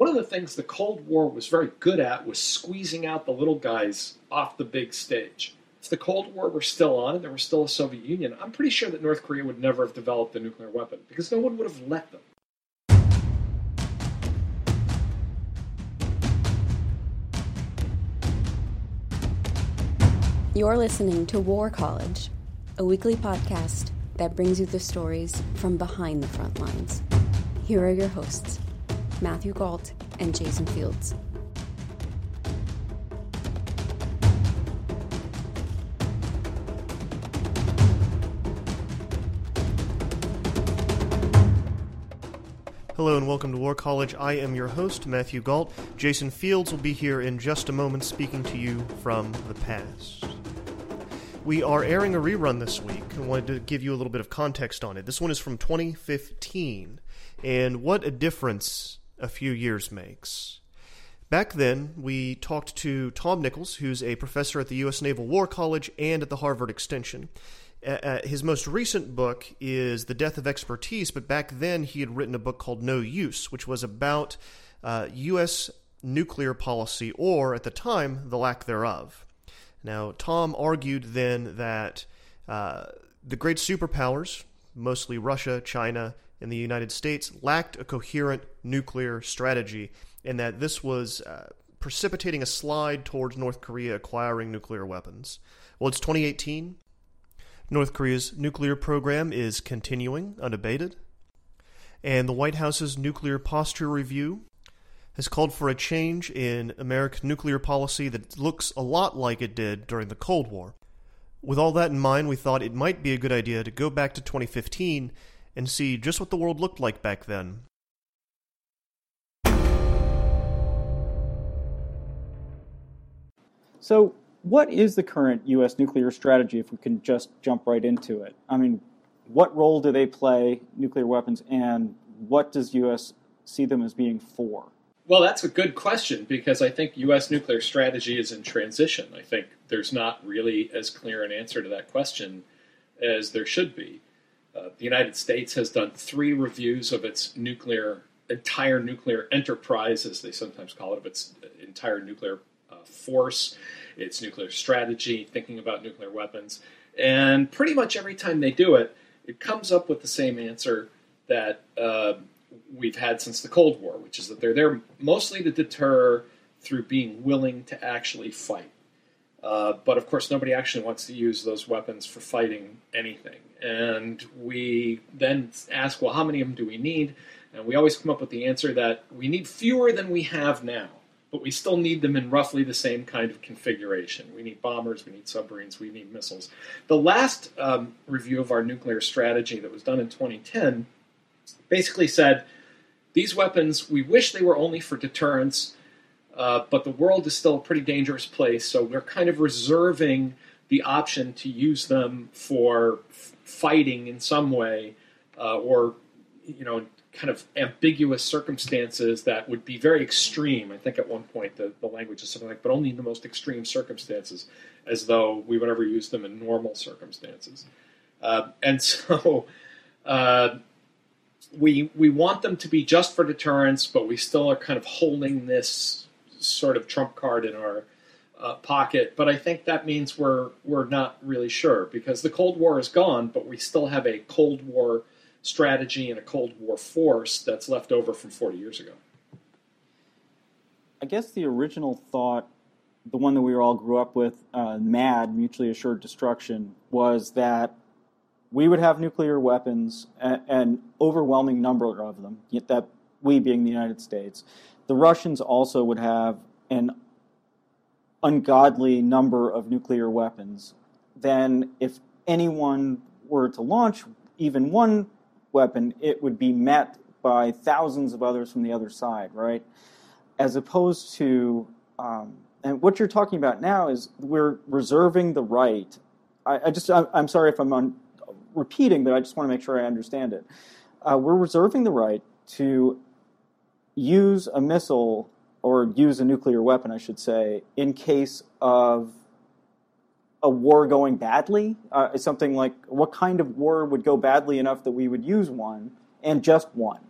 One of the things the Cold War was very good at was squeezing out the little guys off the big stage. If the Cold War were still on and there was still a Soviet Union, I'm pretty sure that North Korea would never have developed a nuclear weapon because no one would have let them. You're listening to War College, a weekly podcast that brings you the stories from behind the front lines. Here are your hosts, Matthew Gault and Jason Fields. Hello and welcome to War College. I am your host, Matthew Gault. Jason Fields will be here in just a moment speaking to you from the past. We are airing a rerun this week I wanted to give you a little bit of context on it. This one is from 2015, and what a difference a few years makes. Back then, we talked to Tom Nichols, who's a professor at the U.S. Naval War College and at the Harvard Extension. Uh, his most recent book is The Death of Expertise, but back then he had written a book called No Use, which was about uh, U.S. nuclear policy, or at the time, the lack thereof. Now, Tom argued then that uh, the great superpowers, mostly Russia, China, and the United States, lacked a coherent nuclear strategy, and that this was uh, precipitating a slide towards North Korea acquiring nuclear weapons. Well, it's 2018. North Korea's nuclear program is continuing unabated, and the White House's nuclear posture review has called for a change in American nuclear policy that looks a lot like it did during the Cold War. With all that in mind, we thought it might be a good idea to go back to 2015 and see just what the world looked like back then. So, what is the current U.S. nuclear strategy if we can just jump right into it? I mean, what role do they play, nuclear weapons, and what does U.S. see them as being for? Well, that's a good question because I think U.S. nuclear strategy is in transition. I think there's not really as clear an answer to that question as there should be. Uh, the United States has done three reviews of its nuclear, entire nuclear enterprise, as they sometimes call it, of its entire nuclear uh, force, its nuclear strategy, thinking about nuclear weapons. And pretty much every time they do it, it comes up with the same answer that uh, we've had since the Cold War, which is that they're there mostly to deter through being willing to actually fight. Uh, but of course, nobody actually wants to use those weapons for fighting anything. And we then ask, well, how many of them do we need? And we always come up with the answer that we need fewer than we have now, but we still need them in roughly the same kind of configuration. We need bombers, we need submarines, we need missiles. The last um, review of our nuclear strategy that was done in 2010 basically said these weapons, we wish they were only for deterrence, uh, but the world is still a pretty dangerous place, so we're kind of reserving the option to use them for f- fighting in some way, uh, or you know, kind of ambiguous circumstances that would be very extreme. I think at one point the, the language is something like, but only in the most extreme circumstances, as though we would ever use them in normal circumstances. Uh, and so uh, we we want them to be just for deterrence, but we still are kind of holding this sort of trump card in our uh, pocket. But I think that means we're we're not really sure because the Cold War is gone, but we still have a Cold War strategy and a Cold War force that's left over from 40 years ago. I guess the original thought, the one that we all grew up with, uh, MAD, mutually assured destruction, was that we would have nuclear weapons, an overwhelming number of them, yet that we being the United States. The Russians also would have an ungodly number of nuclear weapons. Then, if anyone were to launch even one weapon, it would be met by thousands of others from the other side, right? As opposed to, um, and what you're talking about now is we're reserving the right. I, I just, I, am sorry if I'm on, repeating, but I just want to make sure I understand it. Uh, we're reserving the right to use a missile or use a nuclear weapon, I should say, in case of a war going badly? Uh, something like what kind of war would go badly enough that we would use one and just one?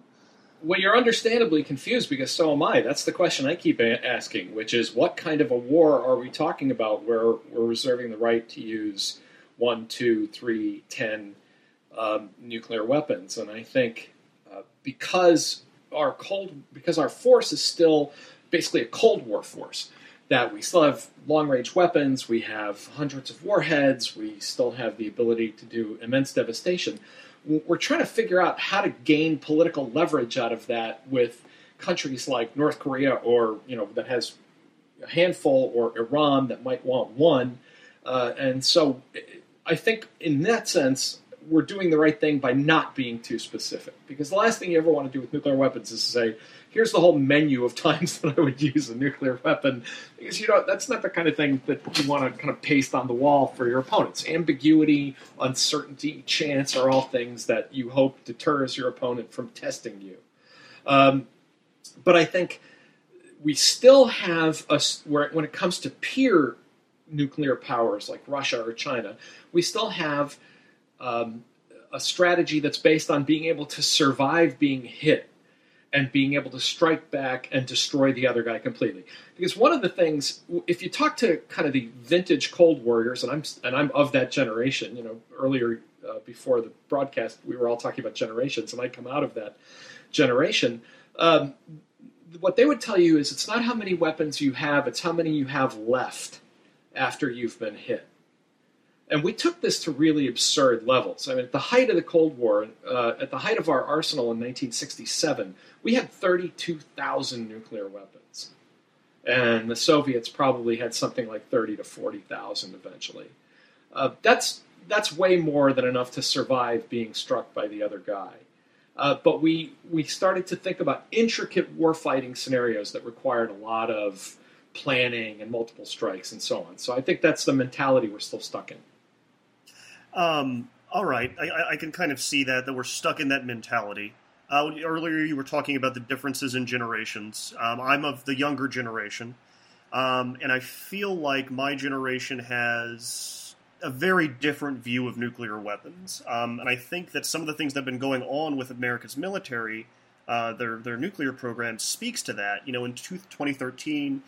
Well, you're understandably confused because so am I. That's the question I keep a- asking, which is what kind of a war are we talking about where we're reserving the right to use one, two, three, ten um, nuclear weapons? And I think uh, because our cold, because our force is still basically a Cold War force, that we still have long range weapons, we have hundreds of warheads, we still have the ability to do immense devastation. We're trying to figure out how to gain political leverage out of that with countries like North Korea or, you know, that has a handful or Iran that might want one. Uh, and so I think in that sense, we're doing the right thing by not being too specific. Because the last thing you ever want to do with nuclear weapons is to say, here's the whole menu of times that I would use a nuclear weapon. Because you know that's not the kind of thing that you want to kind of paste on the wall for your opponents. Ambiguity, uncertainty, chance are all things that you hope deters your opponent from testing you. Um, but I think we still have a where when it comes to peer nuclear powers like Russia or China, we still have um, a strategy that's based on being able to survive being hit and being able to strike back and destroy the other guy completely. Because one of the things, if you talk to kind of the vintage Cold Warriors, and I'm and I'm of that generation, you know, earlier uh, before the broadcast, we were all talking about generations, and I come out of that generation. Um, what they would tell you is it's not how many weapons you have; it's how many you have left after you've been hit. And we took this to really absurd levels. I mean, at the height of the Cold War, uh, at the height of our arsenal in 1967, we had 32,000 nuclear weapons. And the Soviets probably had something like 30 to 40,000 eventually. Uh, that's, that's way more than enough to survive being struck by the other guy. Uh, but we, we started to think about intricate warfighting scenarios that required a lot of planning and multiple strikes and so on. So I think that's the mentality we're still stuck in. Um, all right, I, I, can kind of see that that we're stuck in that mentality. Uh, earlier, you were talking about the differences in generations. Um, I'm of the younger generation, um, and I feel like my generation has a very different view of nuclear weapons. Um, and I think that some of the things that have been going on with America's military, uh, their their nuclear program, speaks to that. You know, in 2013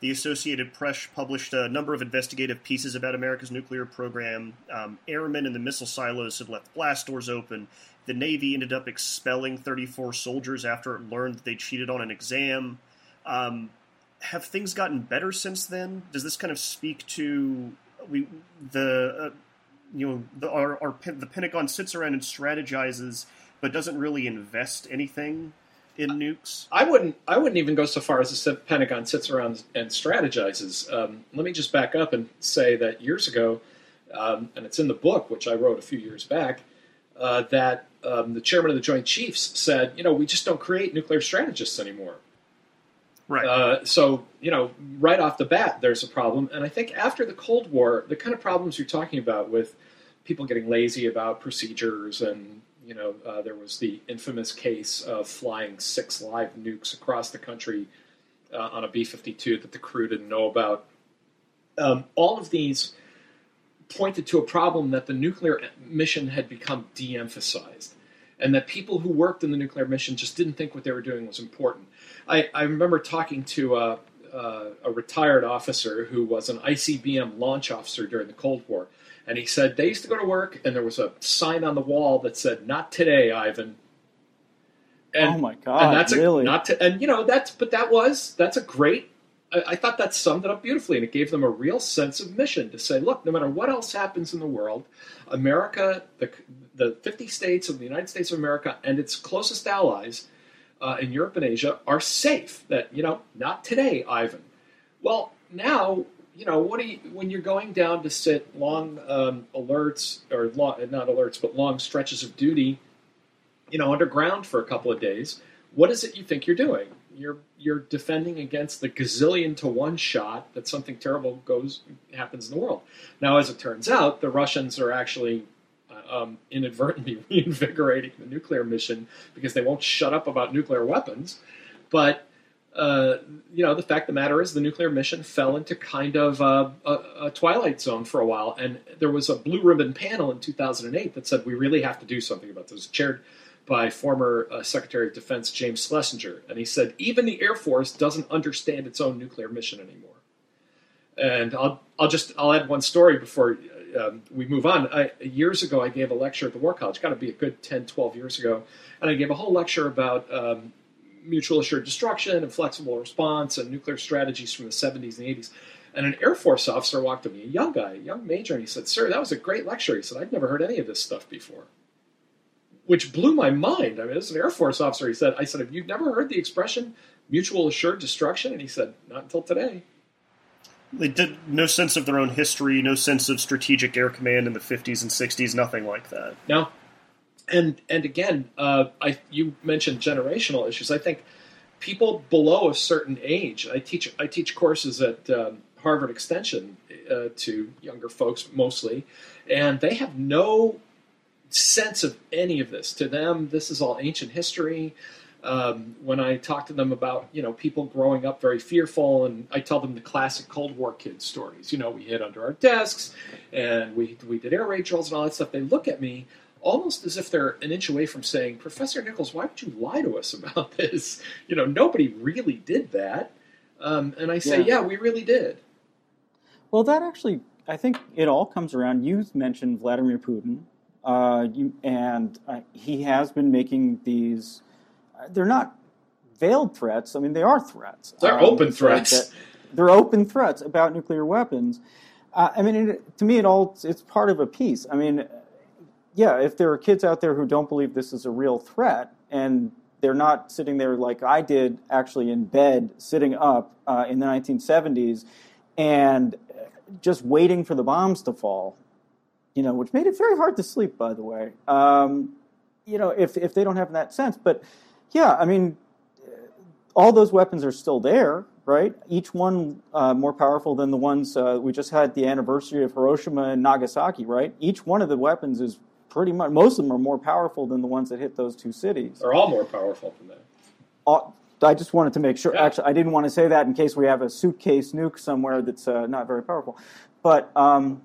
the Associated Press published a number of investigative pieces about America's nuclear program. Um, airmen in the missile silos had left blast doors open. The Navy ended up expelling 34 soldiers after it learned that they cheated on an exam. Um, have things gotten better since then? Does this kind of speak to we the uh, you know the, our, our, the Pentagon sits around and strategizes, but doesn't really invest anything in nukes? I wouldn't. I wouldn't even go so far as to say Pentagon sits around and strategizes. Um, let me just back up and say that years ago, um, and it's in the book which I wrote a few years back, uh, that um, the chairman of the Joint Chiefs said, you know, we just don't create nuclear strategists anymore. Right. Uh, so you know, right off the bat, there's a problem, and I think after the Cold War, the kind of problems you're talking about with people getting lazy about procedures and you know, uh, there was the infamous case of flying six live nukes across the country uh, on a B 52 that the crew didn't know about. Um, all of these pointed to a problem that the nuclear mission had become de emphasized, and that people who worked in the nuclear mission just didn't think what they were doing was important. I, I remember talking to a, uh, a retired officer who was an ICBM launch officer during the Cold War and he said they used to go to work, and there was a sign on the wall that said "Not today, Ivan." And, oh my god! And that's really a, not to, and you know that's but that was that's a great. I, I thought that summed it up beautifully, and it gave them a real sense of mission to say, look, no matter what else happens in the world, America, the the 50 states of the United States of America and its closest allies uh, in Europe and Asia are safe. That, you know, not today, Ivan. Well, now, you know, what do you, when you're going down to sit long um, alerts, or long, not alerts, but long stretches of duty, you know, underground for a couple of days, what is it you think you're doing? You're you're defending against the gazillion to one shot that something terrible goes happens in the world. Now, as it turns out, the Russians are actually uh, um, inadvertently reinvigorating the nuclear mission because they won't shut up about nuclear weapons. But uh, you know, the fact of the matter is, the nuclear mission fell into kind of a, a, a, twilight zone for a while, and there was a blue ribbon panel in 2008 that said we really have to do something about this. Chaired by former uh, Secretary of Defense James Schlesinger, and he said even the Air Force doesn't understand its own nuclear mission anymore. And I'll I'll just I'll add one story before um, we move on. I, years ago, I gave a lecture at the War College. Got to be a good 10, 12 years ago, and I gave a whole lecture about um, mutual assured destruction and flexible response and nuclear strategies from the 70s and 80s. And an Air Force officer walked up to me, a young guy, a young major, and he said, "Sir, that was a great lecture." He said, "I'd never heard any of this stuff before." which blew my mind. I mean, as an Air Force officer, he said, I said, have you never heard the expression mutual assured destruction? And he said, not until today. They did no sense of their own history, no sense of strategic air command in the 50s and 60s, nothing like that. No. And and again, uh, I you mentioned generational issues. I think people below a certain age. I teach I teach courses at um, Harvard Extension uh, to younger folks mostly, and they have no sense of any of this. To them, this is all ancient history. Um, when I talk to them about you know people growing up very fearful, and I tell them the classic Cold War kid stories. You know, we hid under our desks, and we we did air raid drills and all that stuff. They look at me almost as if they're an inch away from saying, "Professor Nichols, why would you lie to us about this? You know, nobody really did that." Um, and I say, yeah. "Yeah, we really did." Well, that actually, I think it all comes around. You mentioned Vladimir Putin, uh, you, and uh, he has been making these. Uh, they're not veiled threats. I mean, they are threats. They're um, open threats. they're open threats about nuclear weapons. Uh, I mean, it, to me, it all it's part of a piece. I mean, yeah, if there are kids out there who don't believe this is a real threat and they're not sitting there like I did, actually in bed, sitting up uh, in the 1970s, and just waiting for the bombs to fall you know, which made it very hard to sleep, by the way. Um, you know, if if they don't have that sense, but yeah, I mean, all those weapons are still there, right? Each one uh, more powerful than the ones uh, we just had the anniversary of Hiroshima and Nagasaki, right? Each one of the weapons is pretty much most of them are more powerful than the ones that hit those two cities. They're all more powerful than that. Uh, I just wanted to make sure. Yeah. Actually, I didn't want to say that in case we have a suitcase nuke somewhere that's uh, not very powerful. But um,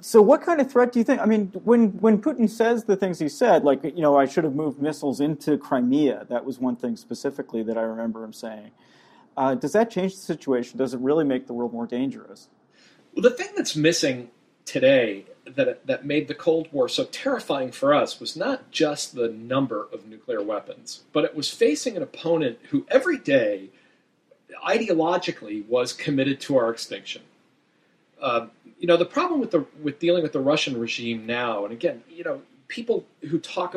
so, what kind of threat do you think? I mean, when when Putin says the things he said, like you know, I should have moved missiles into Crimea. That was one thing specifically that I remember him saying. Uh, does that change the situation? Does it really make the world more dangerous? Well, the thing that's missing today that that made the Cold War so terrifying for us was not just the number of nuclear weapons, but it was facing an opponent who every day ideologically was committed to our extinction. Uh, you know, the problem with the with dealing with the Russian regime now, and again, you know, people who talk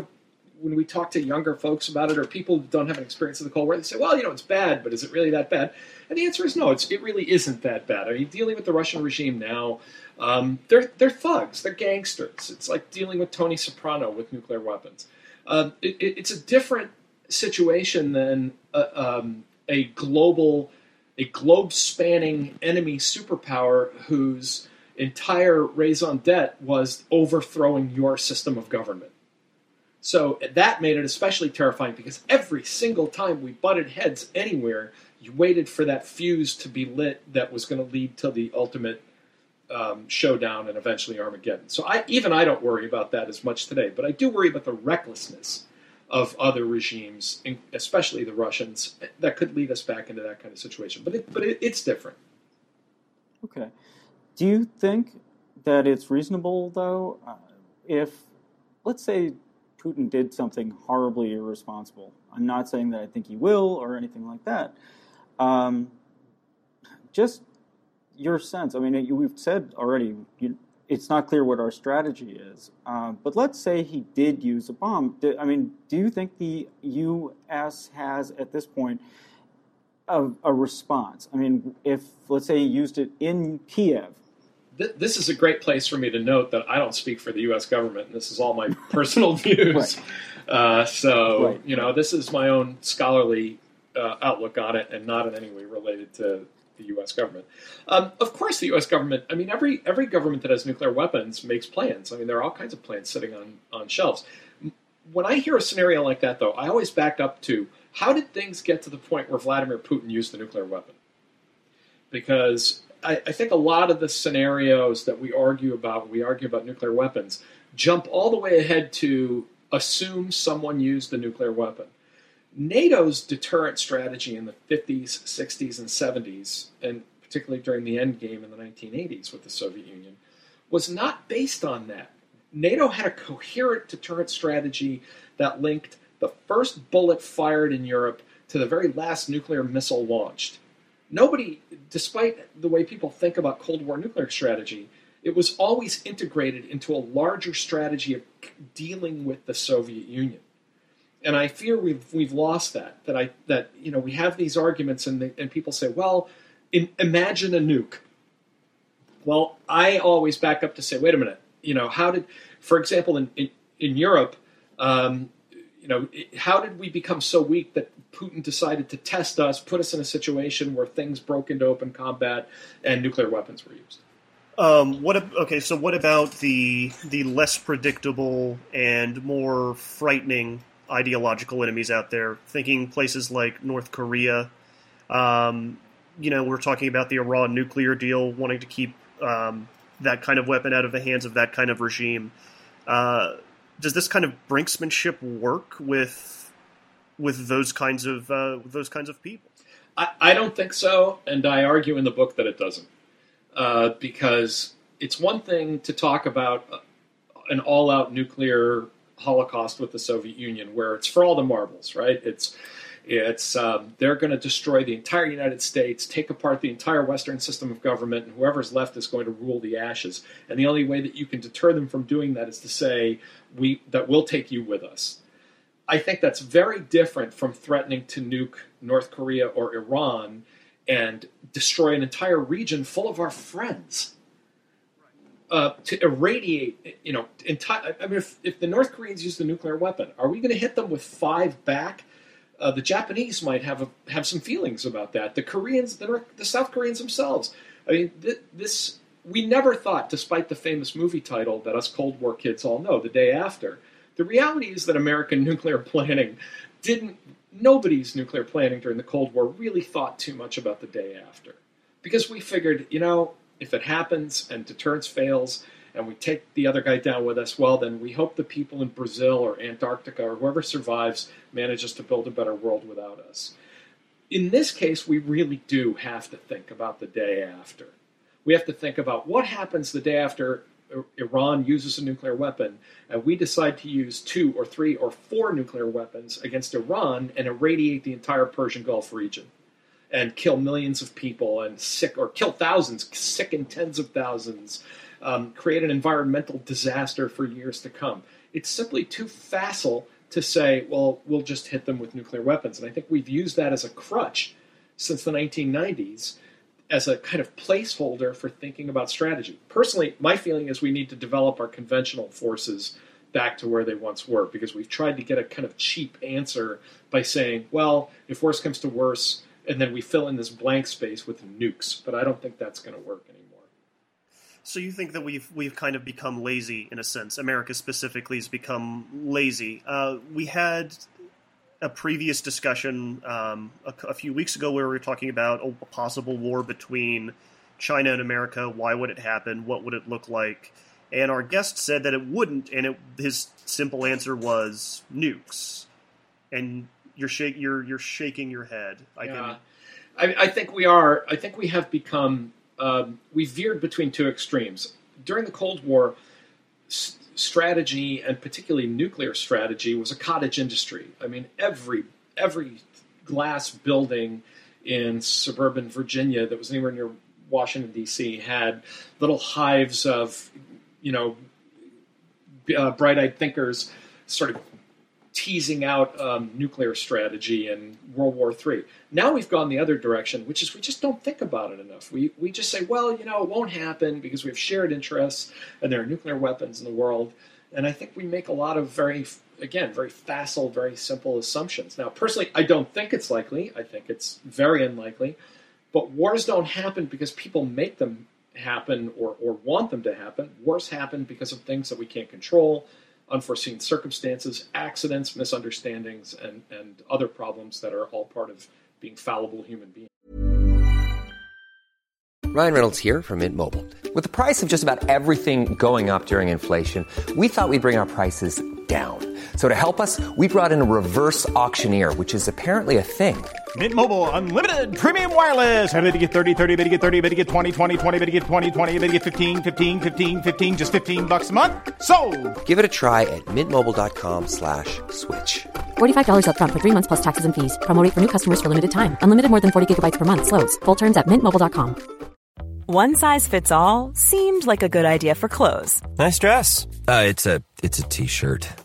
when we talk to younger folks about it, or people who don't have an experience of the Cold War, they say, "Well, you know, it's bad, but is it really that bad?" And the answer is no. It's it really isn't that bad. I mean, dealing with the Russian regime now, um, they're they're thugs, they're gangsters. It's like dealing with Tony Soprano with nuclear weapons. Uh, it, it's a different situation than a, um, a global, a globe-spanning enemy superpower whose entire raison d'etre was overthrowing your system of government. So that made it especially terrifying because every single time we butted heads anywhere, you waited for that fuse to be lit that was going to lead to the ultimate um, showdown and eventually Armageddon. So I, even I don't worry about that as much today, but I do worry about the recklessness of other regimes, especially the Russians, that could lead us back into that kind of situation. But it, but it, it's different. Okay. Do you think that it's reasonable, though, uh, if, let's say, Putin did something horribly irresponsible? I'm not saying that I think he will or anything like that. Um, just your sense. I mean, we've said already, you, it's not clear what our strategy is. Uh, but let's say he did use a bomb. I mean, do you think the U.S. has at this point a, a response? I mean, if let's say he used it in Kiev, this is a great place for me to note that I don't speak for the U.S. government, and this is all my personal views. Right. Uh, so, right. you know, this is my own scholarly uh, outlook on it, and not in any way related to the U.S. government. Um, of course, the U.S. government. I mean, every every government that has nuclear weapons makes plans. I mean, there are all kinds of plans sitting on on shelves. When I hear a scenario like that, though, I always back up to how did things get to the point where Vladimir Putin used the nuclear weapon? Because I, I think a lot of the scenarios that we argue about, we argue about nuclear weapons, jump all the way ahead to assume someone used the nuclear weapon. NATO's deterrent strategy in the 50s, 60s, and 70s, and particularly during the end game in the 1980s with the Soviet Union, was not based on that. NATO had a coherent deterrent strategy that linked the first bullet fired in Europe to the very last nuclear missile launched. Nobody, despite the way people think about Cold War nuclear strategy, it was always integrated into a larger strategy of dealing with the Soviet Union and I fear we've we've lost that. That I that you know we have these arguments and and people say, well, in, imagine a nuke. Well, I always back up to say, wait a minute. You know, how did, for example, in in, in Europe, um, you know, how did we become so weak that Putin decided to test us, put us in a situation where things broke into open combat and nuclear weapons were used? Um, what okay? So what about the the less predictable and more frightening ideological enemies out there, thinking places like North Korea. Um, you know, we're talking about the Iran nuclear deal, wanting to keep um, that kind of weapon out of the hands of that kind of regime. Uh, does this kind of brinksmanship work with with those kinds of uh, those kinds of people? I, I, don't think so, and I argue in the book that it doesn't, uh, because it's one thing to talk about an all-out nuclear Holocaust with the Soviet Union, where it's for all the marbles, right? It's it's um, they're going to destroy the entire United States, take apart the entire Western system of government, and whoever's left is going to rule the ashes. And the only way that you can deter them from doing that is to say we that we'll take you with us. I think that's very different from threatening to nuke North Korea or Iran and destroy an entire region full of our friends uh, to irradiate, you know, entire. I mean, if, if the North Koreans use the nuclear weapon, are we going to hit them with five back? Uh, the Japanese might have a, have some feelings about that. The Koreans, the, the South Koreans themselves. I mean, th- this we never thought, despite the famous movie title that us Cold War kids all know, "The Day After." The reality is that American nuclear planning didn't. Nobody's nuclear planning during the Cold War really thought too much about the day after, because we figured, you know, if it happens and deterrence fails and we take the other guy down with us, well, then we hope the people in Brazil or Antarctica or whoever survives manages to build a better world without us. In this case, we really do have to think about the day after. We have to think about what happens the day after Iran uses a nuclear weapon and we decide to use two or three or four nuclear weapons against Iran and irradiate the entire Persian Gulf region and kill millions of people and sick or kill thousands, sick and tens of thousands, um, create an environmental disaster for years to come. It's simply too facile to say, well, we'll just hit them with nuclear weapons. And I think we've used that as a crutch since the 1990s as a kind of placeholder for thinking about strategy. Personally, my feeling is we need to develop our conventional forces back to where they once were because we've tried to get a kind of cheap answer by saying, well, if worse comes to worse, and then we fill in this blank space with nukes. But I don't think that's going to work anymore. So you think that we've we've kind of become lazy in a sense? America specifically has become lazy. Uh, we had a previous discussion um, a, a, few weeks ago where we were talking about a possible war between China and America. Why would it happen? What would it look like? And our guest said that it wouldn't, and it, his simple answer was nukes. And you're shake you're you're shaking your head. I yeah. can. I, I, think we are. I think we have become. Um, we veered between two extremes during the Cold War. S- strategy and particularly nuclear strategy was a cottage industry. I mean, every every glass building in suburban Virginia that was anywhere near Washington D.C. had little hives of you know, uh, bright-eyed thinkers started teasing out um, nuclear strategy in World War III. Now we've gone the other direction, which is we just don't think about it enough. We, we just say, well, you know, it won't happen because we have shared interests and there are nuclear weapons in the world. And I think we make a lot of very, again, very facile, very simple assumptions. Now, personally, I don't think it's likely. I think it's very unlikely. But wars don't happen because people make them happen or, or want them to happen. Wars happen because of things that we can't control unforeseen circumstances, accidents, misunderstandings, and, and other problems that are all part of being fallible human beings. Ryan Reynolds here from Mint Mobile. With the price of just about everything going up during inflation, we thought we'd bring our prices down. So to help us, we brought in a reverse auctioneer, which is apparently a thing. Mint Mobile unlimited premium wireless. Ready to get 30, 30, bit to get 30, bit to get 20, 20, 20, bit to get 20, 20, bit to get 15, 15, 15, 15 just 15 bucks a month. So, Give it a try at mintmobile.com slash switch. $45 upfront for three months plus taxes and fees. Promo for new customers for limited time. Unlimited more than 40 gigabytes per month. Slows. Full terms at mintmobile.com. One size fits all seemed like a good idea for clothes Nice dress. Uh, it's a it's a t-shirt.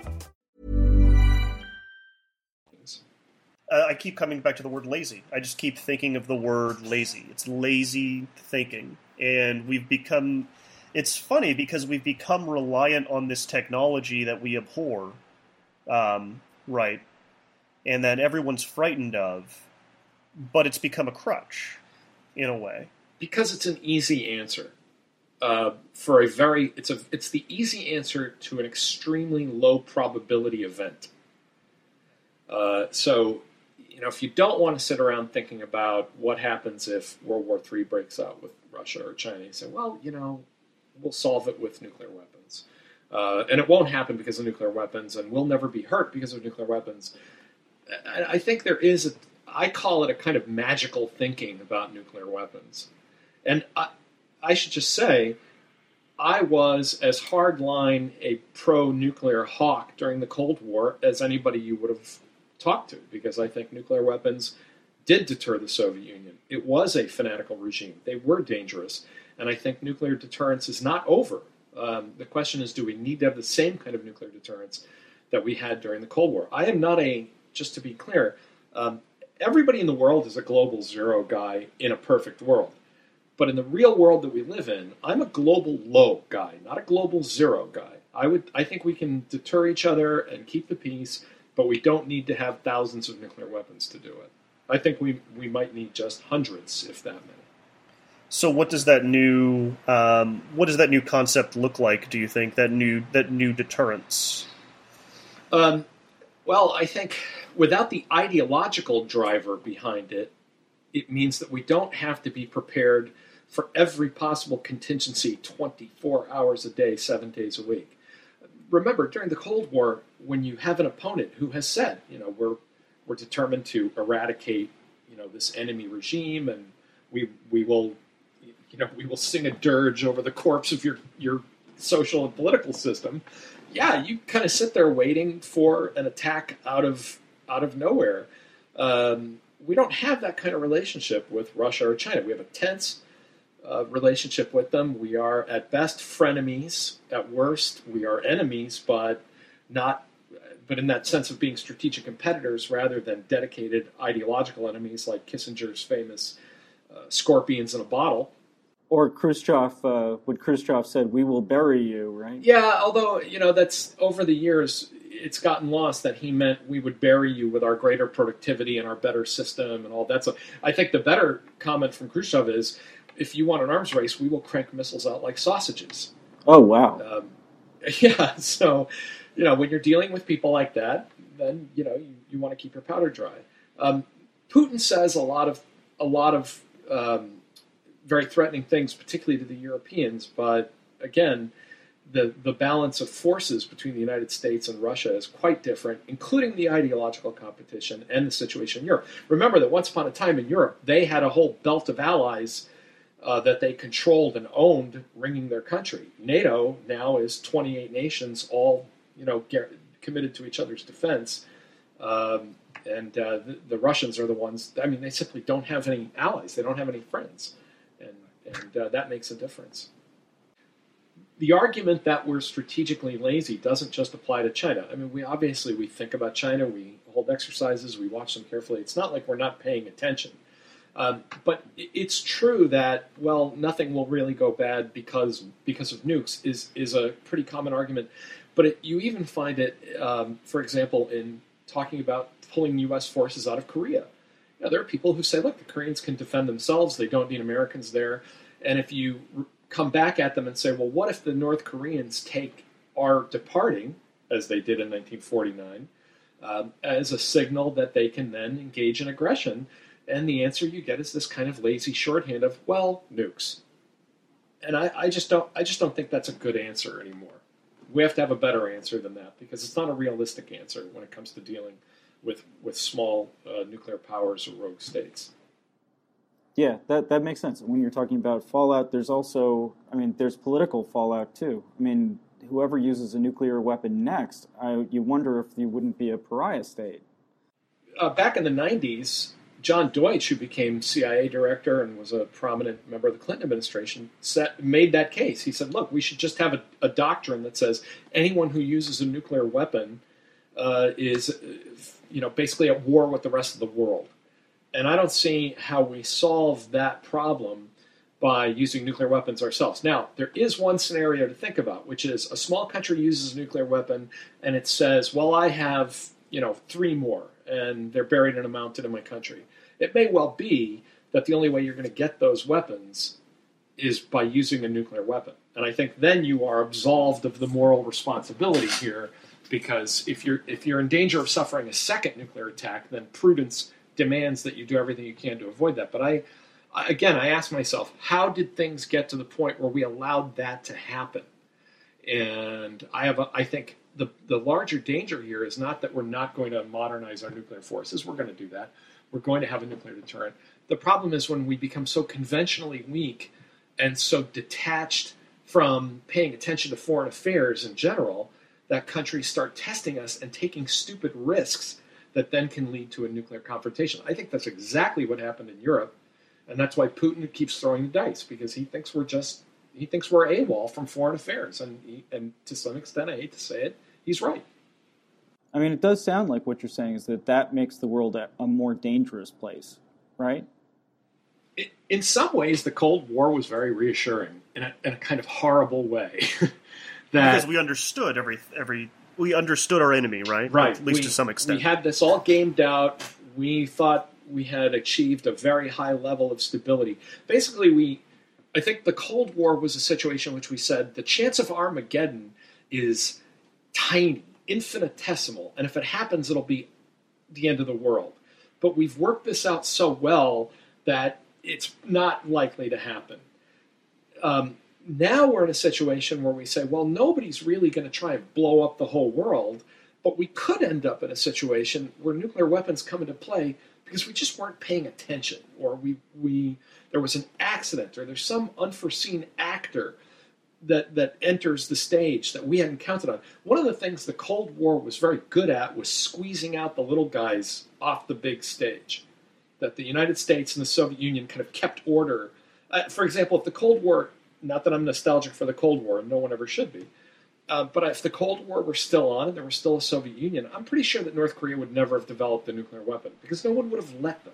I keep coming back to the word lazy. I just keep thinking of the word lazy. It's lazy thinking. And we've become, it's funny because we've become reliant on this technology that we abhor, um, right? And that everyone's frightened of, but it's become a crutch in a way. because it's an easy answer uh, for a very it's a it's the easy answer to an extremely low probability event. Uh, so, you know, if you don't want to sit around thinking about what happens if World War III breaks out with Russia or China, you say, well, you know, we'll solve it with nuclear weapons, uh, and it won't happen because of nuclear weapons, and we'll never be hurt because of nuclear weapons. I, I think there is a I call it a kind of magical thinking about nuclear weapons. And I, I should just say, I was as hardline a pro nuclear hawk during the Cold War as anybody you would have talked to, because I think nuclear weapons did deter the Soviet Union. It was a fanatical regime, they were dangerous. And I think nuclear deterrence is not over. Um, the question is do we need to have the same kind of nuclear deterrence that we had during the Cold War? I am not a, just to be clear, um, everybody in the world is a global zero guy in a perfect world. But in the real world that we live in, I'm a global low guy, not a global zero guy. I would I think we can deter each other and keep the peace, but we don't need to have thousands of nuclear weapons to do it. I think we we might need just hundreds, if that many. So, what does that new um, what does that new concept look like? Do you think that new that new deterrence? Um, well, I think without the ideological driver behind it, it means that we don't have to be prepared for every possible contingency 24 hours a day, seven days a week. Remember, during the Cold War, when you have an opponent who has said, you know, we're we're determined to eradicate, you know, this enemy regime, and we we will, you know, we will sing a dirge over the corpse of your your social and political system. Yeah, you kind of sit there waiting for an attack out of out of nowhere. Um, we don't have that kind of relationship with Russia or China. We have a tense uh, relationship with them. We are at best frenemies. At worst, we are enemies, but not. But in that sense of being strategic competitors rather than dedicated ideological enemies, like Kissinger's famous uh, "scorpions in a bottle." Or Khrushchev, uh, when Khrushchev said, "We will bury you," right? Yeah, although you know that's over the years it's gotten lost that he meant we would bury you with our greater productivity and our better system and all that. So I think the better comment from Khrushchev is, if you want an arms race, we will crank missiles out like sausages. Oh wow! Um, yeah, so you know when you're dealing with people like that, then you know you, you want to keep your powder dry. Um, Putin says a lot of a lot of um, very threatening things, particularly to the Europeans, but again the, the balance of forces between the United States and Russia is quite different, including the ideological competition and the situation in Europe. Remember that once upon a time in Europe, they had a whole belt of allies uh, that they controlled and owned, ringing their country. NATO now is 28 nations, all you know, get, committed to each other's defense. Um, and uh, the, the, Russians are the ones. I mean, they simply don't have any allies. They don't have any friends, and and uh, that makes a difference the argument that we're strategically lazy doesn't just apply to China. I mean, we obviously we think about China, we hold exercises, we watch them carefully. It's not like we're not paying attention. Um, but it's true that well, nothing will really go bad because because of nukes is is a pretty common argument. But it, you even find it, um, for example, in talking about pulling U.S. forces out of Korea. You know, there are people who say, look, the Koreans can defend themselves; they don't need Americans there. And if you come back at them and say, well, what if the North Koreans take our departing, as they did in 1949, um, as a signal that they can then engage in aggression? And the answer you get is this kind of lazy shorthand of, well, nukes. And I, I just don't I just don't think that's a good answer anymore. We have to have a better answer than that because it's not a realistic answer when it comes to dealing with with small uh, nuclear powers or rogue states. Yeah, that that makes sense. When you're talking about fallout, there's also, I mean, there's political fallout too. I mean, whoever uses a nuclear weapon next, I, you wonder if you wouldn't be a pariah state. Uh, back in the '90s, John Deutch, who became CIA director and was a prominent member of the Clinton administration, set, made that case. He said, "Look, we should just have a, a doctrine that says anyone who uses a nuclear weapon uh, is, you know, basically at war with the rest of the world." And I don't see how we solve that problem by using nuclear weapons ourselves. Now, there is one scenario to think about, which is a small country uses a nuclear weapon and it says, well, I have, you know, three more and they're buried in a mountain in my country. It may well be that the only way you're going to get those weapons is by using a nuclear weapon. And I think then you are absolved of the moral responsibility here because if you're if you're in danger of suffering a second nuclear attack, then prudence demands that you do everything you can to avoid that. But I, again, I ask myself, how did things get to the point where we allowed that to happen? And I have, a, I think the the larger danger here is not that we're not going to modernize our nuclear forces. We're going to do that. We're going to have a nuclear deterrent. The problem is when we become so conventionally weak and so detached from paying attention to foreign affairs in general that countries start testing us and taking stupid risks that then can lead to a nuclear confrontation. I think that's exactly what happened in Europe, and that's why Putin keeps throwing the dice because he thinks we're just he thinks we're AWOL from foreign affairs, and he, and to some extent, I hate to say it, he's right. I mean, it does sound like what you're saying is that that makes the world a, a more dangerous place, right? It, in some ways, the Cold War was very reassuring in a, in a kind of horrible way. that, because we understood every every we understood our enemy, right? Right. At least we, to some extent. We had this all gamed out. We thought we had achieved a very high level of stability. Basically, we, I think the Cold War was a situation in which we said the chance of Armageddon is tiny, infinitesimal, and if it happens, it'll be the end of the world. But we've worked this out so well that it's not likely to happen. Um, now we're in a situation where we say, well, nobody's really going to try and blow up the whole world, but we could end up in a situation where nuclear weapons come into play because we just weren't paying attention, or we, we there was an accident, or there's some unforeseen actor that that enters the stage that we hadn't counted on. One of the things the Cold War was very good at was squeezing out the little guys off the big stage. That the United States and the Soviet Union kind of kept order. Uh, for example, if the Cold War not that I'm nostalgic for the Cold War, and no one ever should be. Uh, but if the Cold War were still on and there was still a Soviet Union, I'm pretty sure that North Korea would never have developed a nuclear weapon because no one would have let them.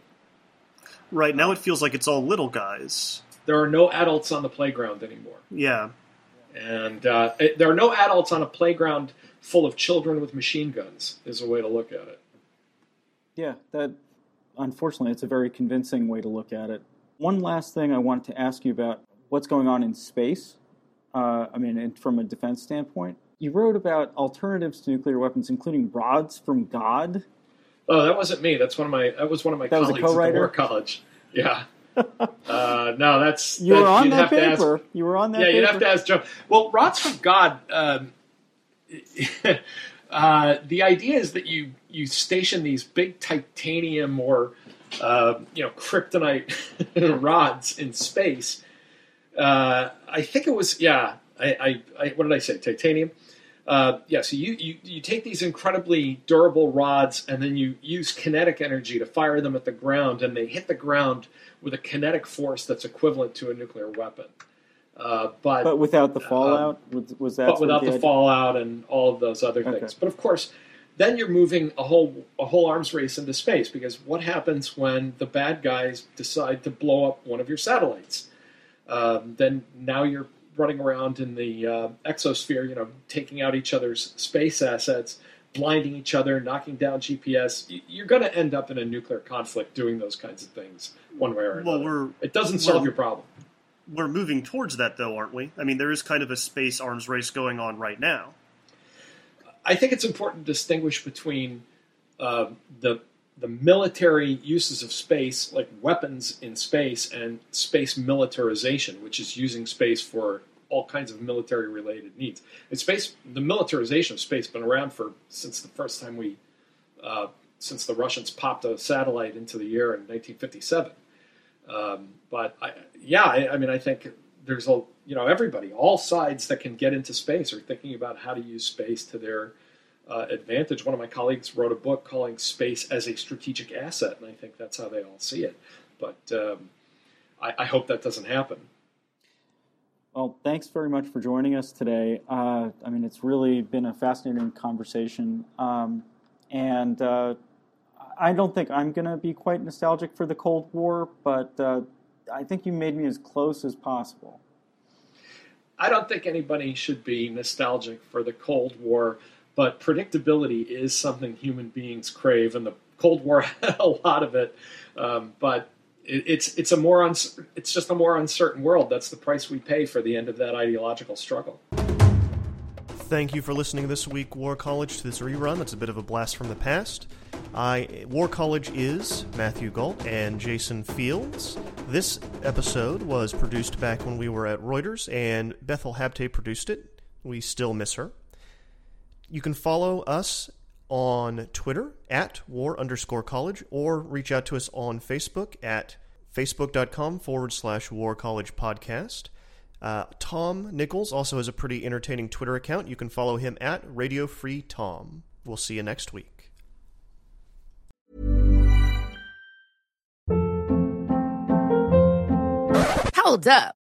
Right now, it feels like it's all little guys. There are no adults on the playground anymore. Yeah, and uh, it, there are no adults on a playground full of children with machine guns. Is a way to look at it. Yeah, that unfortunately, it's a very convincing way to look at it. One last thing I wanted to ask you about what's going on in space. Uh, I mean, from a defense standpoint, you wrote about alternatives to nuclear weapons, including rods from God. Oh, that wasn't me. That's one of my. That was one of my that colleagues was a at the War College. Yeah. uh, no, that's You that, were on that paper. ask- You were on that yeah, paper. you'd have to ask Joe. Well, rods from God. Um, uh, the idea is that you you station these big titanium or uh, you know kryptonite rods in space. Uh, I think it was yeah. I, I, I what did I say? Titanium. Uh, yeah, so you, you, you take these incredibly durable rods and then you use kinetic energy to fire them at the ground, and they hit the ground with a kinetic force that's equivalent to a nuclear weapon. Uh, but But without the fallout, was, was that? but without the, idea? fallout and all of those other Okay. things. But of course, then you're moving a whole a whole arms race into space because what happens when the bad guys decide to blow up one of your satellites? Um, then now you're running around in the uh, exosphere, you know, taking out each other's space assets, blinding each other, knocking down GPS. You're going to end up in a nuclear conflict doing those kinds of things one way or Well, another. we're it doesn't solve well, your problem. We're moving towards that, though, aren't we? I mean, there is kind of a space arms race going on right now. I think it's important to distinguish between uh, the the military uses of space, like weapons in space, and space militarization, which is using space for all kinds of military related needs. And space, the militarization of space, been around for since the first time we, uh, since the Russians popped a satellite into the air in 1957. Um, but I, yeah, I, I mean, I think there's a you know everybody, all sides that can get into space are thinking about how to use space to their uh, advantage. One of my colleagues wrote a book calling space as a strategic asset, and I think that's how they all see it. But um, I, I hope that doesn't happen. Well, thanks very much for joining us today. Uh, I mean, it's really been a fascinating conversation. Um, and uh, I don't think I'm going to be quite nostalgic for the Cold War, but uh, I think you made me as close as possible. I don't think anybody should be nostalgic for the Cold War, but predictability is something human beings crave, and the Cold War had a lot of it. Um, but it, it's it's a more uns- it's just a more uncertain world. That's the price we pay for the end of that ideological struggle. Thank you for listening this week, War College, to this rerun. That's a bit of a blast from the past. I War College is Matthew Gault and Jason Fields. This episode was produced back when we were at Reuters, and Bethel Habte produced it. We still miss her. You can follow us on Twitter at war underscore college or reach out to us on Facebook at facebook.com forward slash war college podcast. Uh, Tom Nichols also has a pretty entertaining Twitter account. You can follow him at Radio Free Tom. We'll see you next week. Hold up.